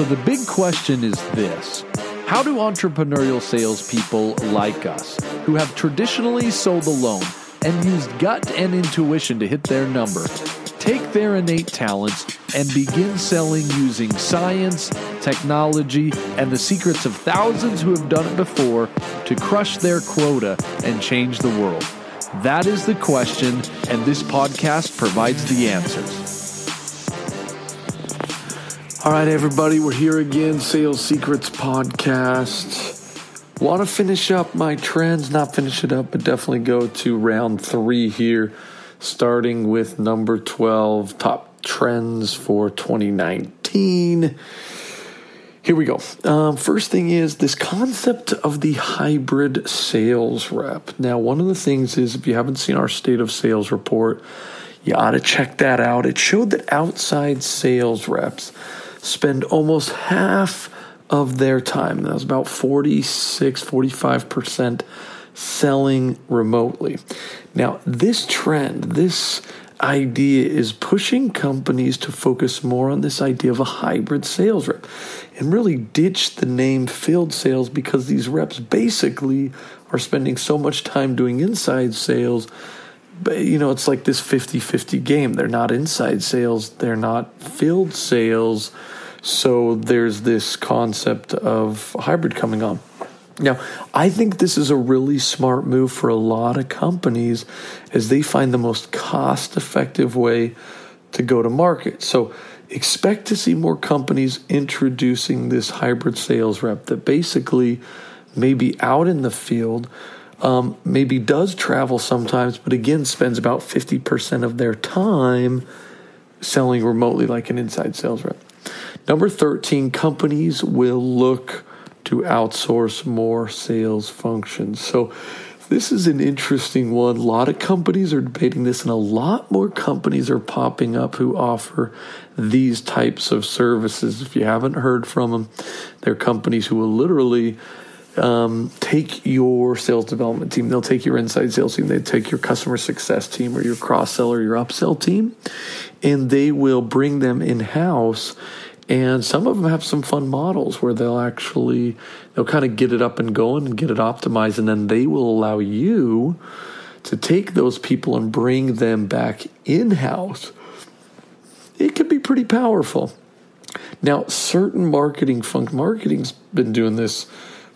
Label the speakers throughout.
Speaker 1: So the big question is this How do entrepreneurial salespeople like us, who have traditionally sold alone and used gut and intuition to hit their number, take their innate talents and begin selling using science, technology, and the secrets of thousands who have done it before to crush their quota and change the world? That is the question, and this podcast provides the answers.
Speaker 2: All right, everybody, we're here again, Sales Secrets Podcast. Want to finish up my trends, not finish it up, but definitely go to round three here, starting with number 12 top trends for 2019. Here we go. Um, first thing is this concept of the hybrid sales rep. Now, one of the things is if you haven't seen our state of sales report, you ought to check that out. It showed that outside sales reps spend almost half of their time, that was about 46, 45% selling remotely. Now, this trend, this idea is pushing companies to focus more on this idea of a hybrid sales rep and really ditch the name field sales because these reps basically are spending so much time doing inside sales you know it's like this 50-50 game. They're not inside sales. They're not field sales. So there's this concept of hybrid coming on. Now, I think this is a really smart move for a lot of companies as they find the most cost effective way to go to market. So, expect to see more companies introducing this hybrid sales rep that basically may be out in the field, um, maybe does travel sometimes, but again spends about 50% of their time selling remotely like an inside sales rep. Number 13, companies will look to outsource more sales functions. So, this is an interesting one. A lot of companies are debating this, and a lot more companies are popping up who offer these types of services. If you haven't heard from them, they're companies who will literally um, take your sales development team, they'll take your inside sales team, they take your customer success team or your cross seller, your upsell team, and they will bring them in house and some of them have some fun models where they'll actually they'll kind of get it up and going and get it optimized and then they will allow you to take those people and bring them back in-house. It can be pretty powerful. Now certain marketing funk marketing's been doing this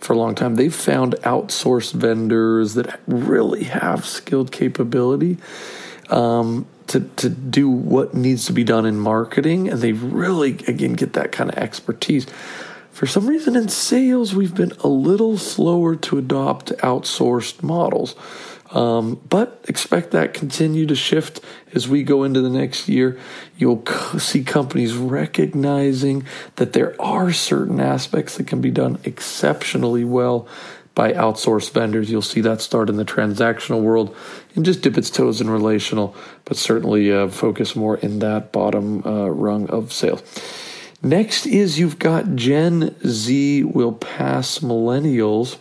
Speaker 2: for a long time. They've found outsourced vendors that really have skilled capability um, to, to do what needs to be done in marketing and they really again get that kind of expertise. For some reason in sales we've been a little slower to adopt outsourced models um, but expect that continue to shift as we go into the next year you'll see companies recognizing that there are certain aspects that can be done exceptionally well by outsourced vendors. You'll see that start in the transactional world and just dip its toes in relational, but certainly uh, focus more in that bottom uh, rung of sales. Next is you've got Gen Z will pass millennials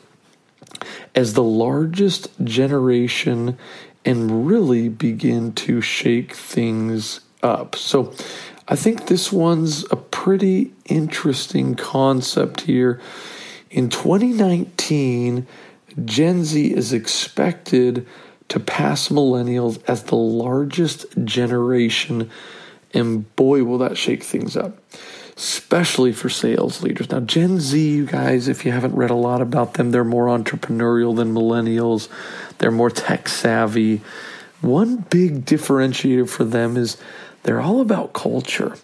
Speaker 2: as the largest generation and really begin to shake things up. So I think this one's a pretty interesting concept here in 2019, Gen Z is expected to pass millennials as the largest generation, and boy, will that shake things up, especially for sales leaders. Now, Gen Z, you guys, if you haven't read a lot about them, they're more entrepreneurial than millennials, they're more tech savvy. One big differentiator for them is they're all about culture,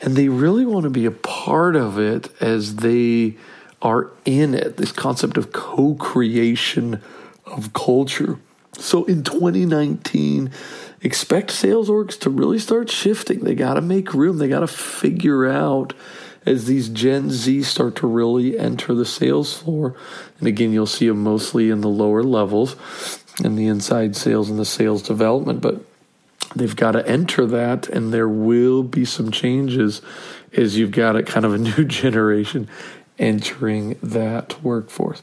Speaker 2: and they really want to be a part of it as they are in it, this concept of co creation of culture. So in 2019, expect sales orgs to really start shifting. They got to make room, they got to figure out as these Gen Z start to really enter the sales floor. And again, you'll see them mostly in the lower levels in the inside sales and the sales development, but they've got to enter that, and there will be some changes as you've got a kind of a new generation entering that workforce.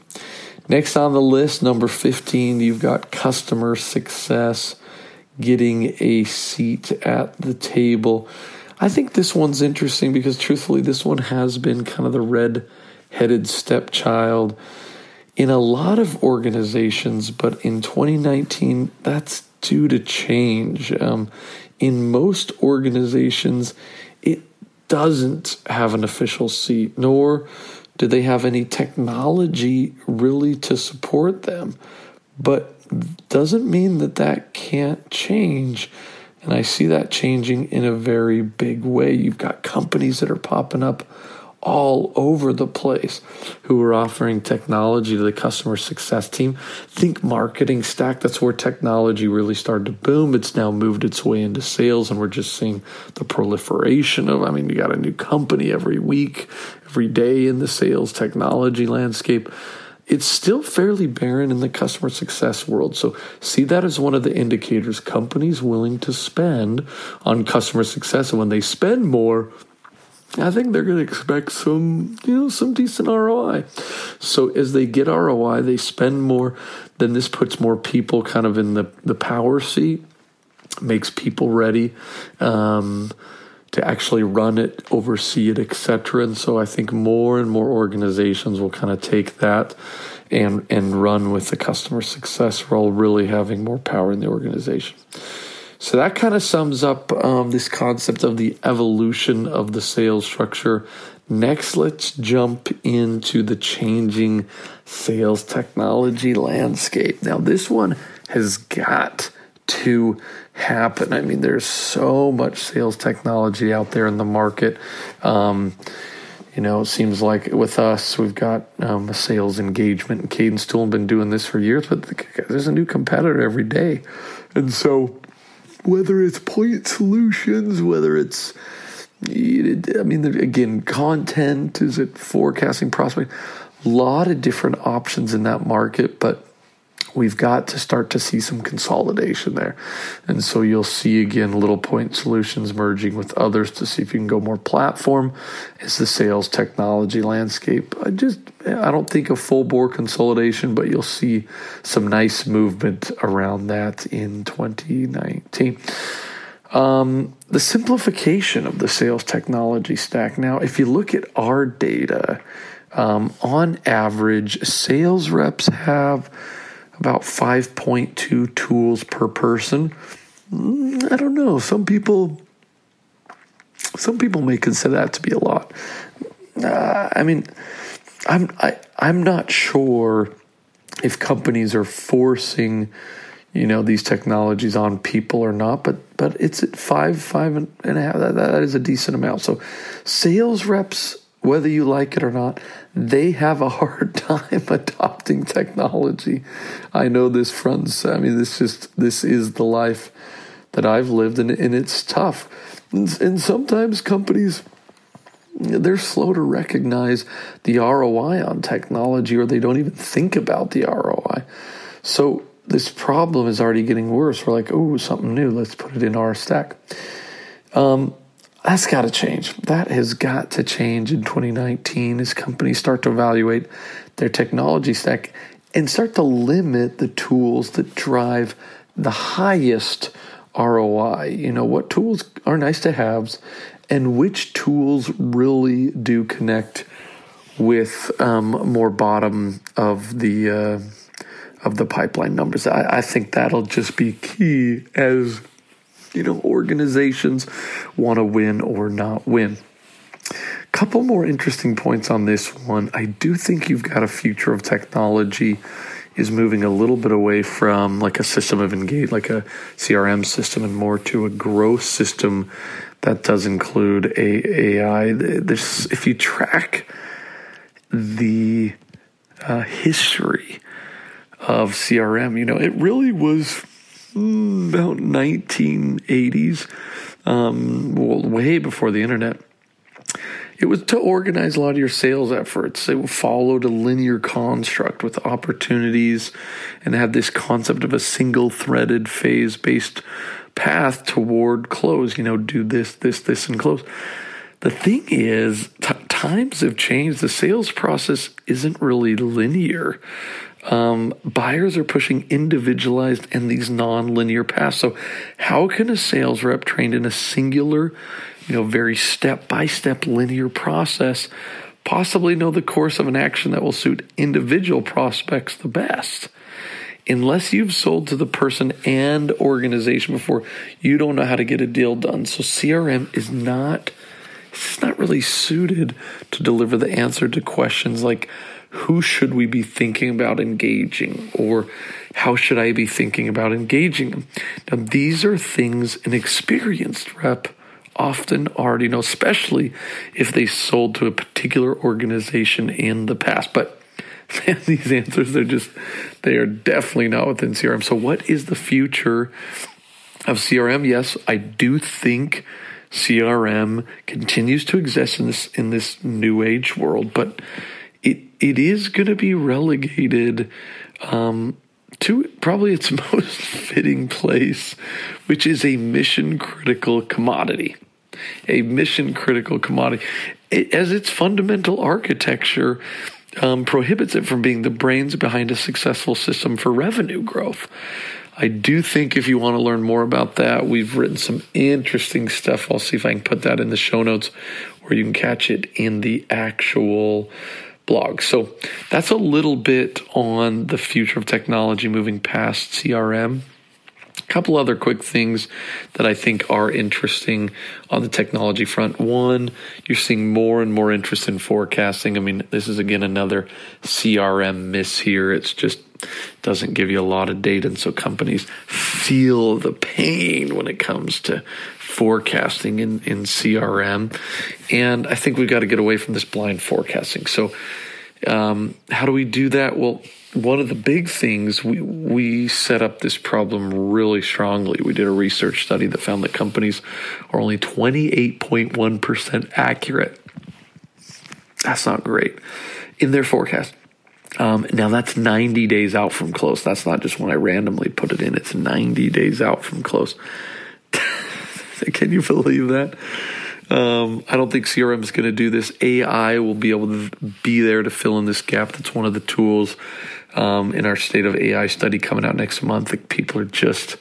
Speaker 2: Next on the list, number 15, you've got customer success, getting a seat at the table. I think this one's interesting because truthfully, this one has been kind of the red headed stepchild in a lot of organizations, but in 2019, that's due to change. Um, in most organizations, it doesn't have an official seat, nor do they have any technology really to support them. But doesn't mean that that can't change. And I see that changing in a very big way. You've got companies that are popping up all over the place who are offering technology to the customer success team. Think marketing stack. That's where technology really started to boom. It's now moved its way into sales, and we're just seeing the proliferation of. I mean, you got a new company every week, every day in the sales technology landscape. It's still fairly barren in the customer success world. So, see that as one of the indicators. Companies willing to spend on customer success. And when they spend more, I think they're going to expect some, you know, some decent ROI. So as they get ROI, they spend more. Then this puts more people kind of in the the power seat, makes people ready um, to actually run it, oversee it, etc. And so I think more and more organizations will kind of take that and and run with the customer success role, really having more power in the organization. So that kind of sums up um, this concept of the evolution of the sales structure. Next, let's jump into the changing sales technology landscape. Now, this one has got to happen. I mean, there's so much sales technology out there in the market. Um, you know, it seems like with us, we've got um, a sales engagement and cadence tool and been doing this for years, but there's a new competitor every day. And so whether it's point solutions, whether it's I mean, again, content, is it forecasting, prospect? A lot of different options in that market, but we've got to start to see some consolidation there. And so you'll see again little point solutions merging with others to see if you can go more platform as the sales technology landscape. I just I don't think a full bore consolidation, but you'll see some nice movement around that in 2019. Um, the simplification of the sales technology stack. Now, if you look at our data, um, on average, sales reps have about 5.2 tools per person. Mm, I don't know. Some people some people may consider that to be a lot. Uh, I mean, I'm I, I'm not sure if companies are forcing you know these technologies on people or not but but it's at five five and a half that, that is a decent amount so sales reps whether you like it or not, they have a hard time adopting technology. I know this from, I mean, this just, this is the life that I've lived and, and it's tough. And, and sometimes companies, they're slow to recognize the ROI on technology or they don't even think about the ROI. So this problem is already getting worse. We're like, oh, something new. Let's put it in our stack. Um, that's got to change. That has got to change in 2019 as companies start to evaluate their technology stack and start to limit the tools that drive the highest ROI. You know, what tools are nice to haves and which tools really do connect with um, more bottom of the uh, of the pipeline numbers. I, I think that'll just be key as you know, organizations want to win or not win. Couple more interesting points on this one. I do think you've got a future of technology is moving a little bit away from like a system of engage, like a CRM system, and more to a growth system that does include a AI. This, if you track the uh, history of CRM, you know, it really was about 1980s, um, well, way before the internet. It was to organize a lot of your sales efforts. It followed a linear construct with opportunities and had this concept of a single threaded phase based path toward close. You know, do this, this, this, and close. The thing is, t- times have changed. The sales process isn't really linear. Um, buyers are pushing individualized and these non-linear paths. So, how can a sales rep trained in a singular, you know, very step-by-step linear process possibly know the course of an action that will suit individual prospects the best? Unless you've sold to the person and organization before, you don't know how to get a deal done. So, CRM is not. It's not really suited to deliver the answer to questions like who should we be thinking about engaging or how should I be thinking about engaging them? Now, these are things an experienced rep often already know, especially if they sold to a particular organization in the past. But man, these answers are just, they are definitely not within CRM. So, what is the future of CRM? Yes, I do think. CRM continues to exist in this in this new age world, but it is going to be relegated um, to probably its most fitting place, which is a mission critical commodity. A mission critical commodity, it, as its fundamental architecture um, prohibits it from being the brains behind a successful system for revenue growth. I do think if you want to learn more about that, we've written some interesting stuff. I'll see if I can put that in the show notes or you can catch it in the actual blog. So that's a little bit on the future of technology moving past CRM. A couple other quick things that I think are interesting on the technology front. One, you're seeing more and more interest in forecasting. I mean, this is again another CRM miss here. It's just doesn't give you a lot of data, and so companies feel the pain when it comes to forecasting in, in CRM. And I think we've got to get away from this blind forecasting. So, um, how do we do that? Well, one of the big things we we set up this problem really strongly. We did a research study that found that companies are only 28.1% accurate. That's not great in their forecast. Um, now that's 90 days out from close. That's not just when I randomly put it in. It's 90 days out from close. Can you believe that? Um, I don't think CRM is going to do this. AI will be able to be there to fill in this gap. That's one of the tools um, in our state of AI study coming out next month. People are just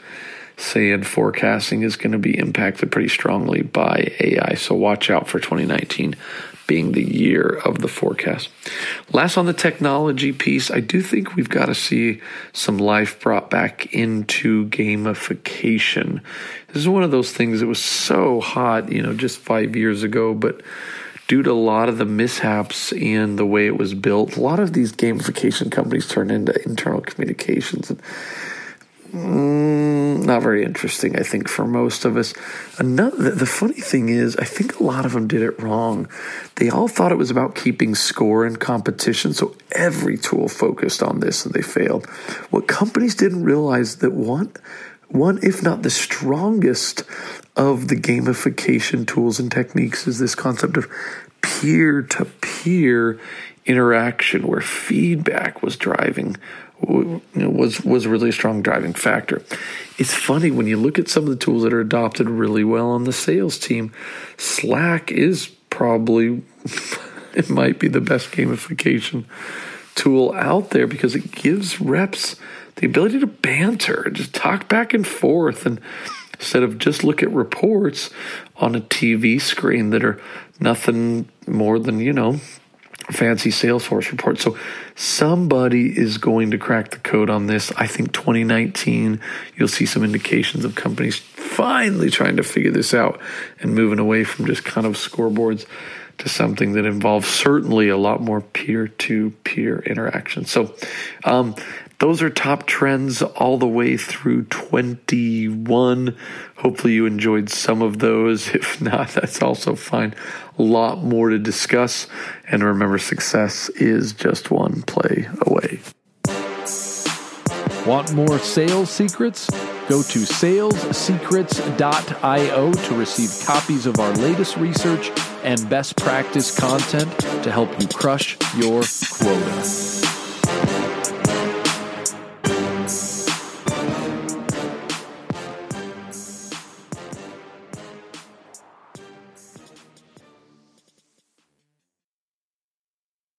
Speaker 2: saying forecasting is going to be impacted pretty strongly by AI. So watch out for 2019 being the year of the forecast. Last on the technology piece, I do think we've got to see some life brought back into gamification. This is one of those things that was so hot, you know, just five years ago, but due to a lot of the mishaps in the way it was built, a lot of these gamification companies turn into internal communications. And Mm, not very interesting, I think, for most of us. Another, the funny thing is, I think a lot of them did it wrong. They all thought it was about keeping score in competition, so every tool focused on this and they failed. What companies didn't realize that one, one, if not the strongest of the gamification tools and techniques is this concept of peer to peer interaction where feedback was driving was was really a strong driving factor. It's funny when you look at some of the tools that are adopted really well on the sales team. Slack is probably it might be the best gamification tool out there because it gives reps the ability to banter, just talk back and forth, and instead of just look at reports on a TV screen that are nothing more than you know fancy Salesforce report. So somebody is going to crack the code on this. I think 2019, you'll see some indications of companies finally trying to figure this out and moving away from just kind of scoreboards to something that involves certainly a lot more peer to peer interaction. So, um, those are top trends all the way through 21. Hopefully, you enjoyed some of those. If not, that's also fine. A lot more to discuss. And remember, success is just one play away.
Speaker 1: Want more sales secrets? Go to salessecrets.io to receive copies of our latest research and best practice content to help you crush your quota.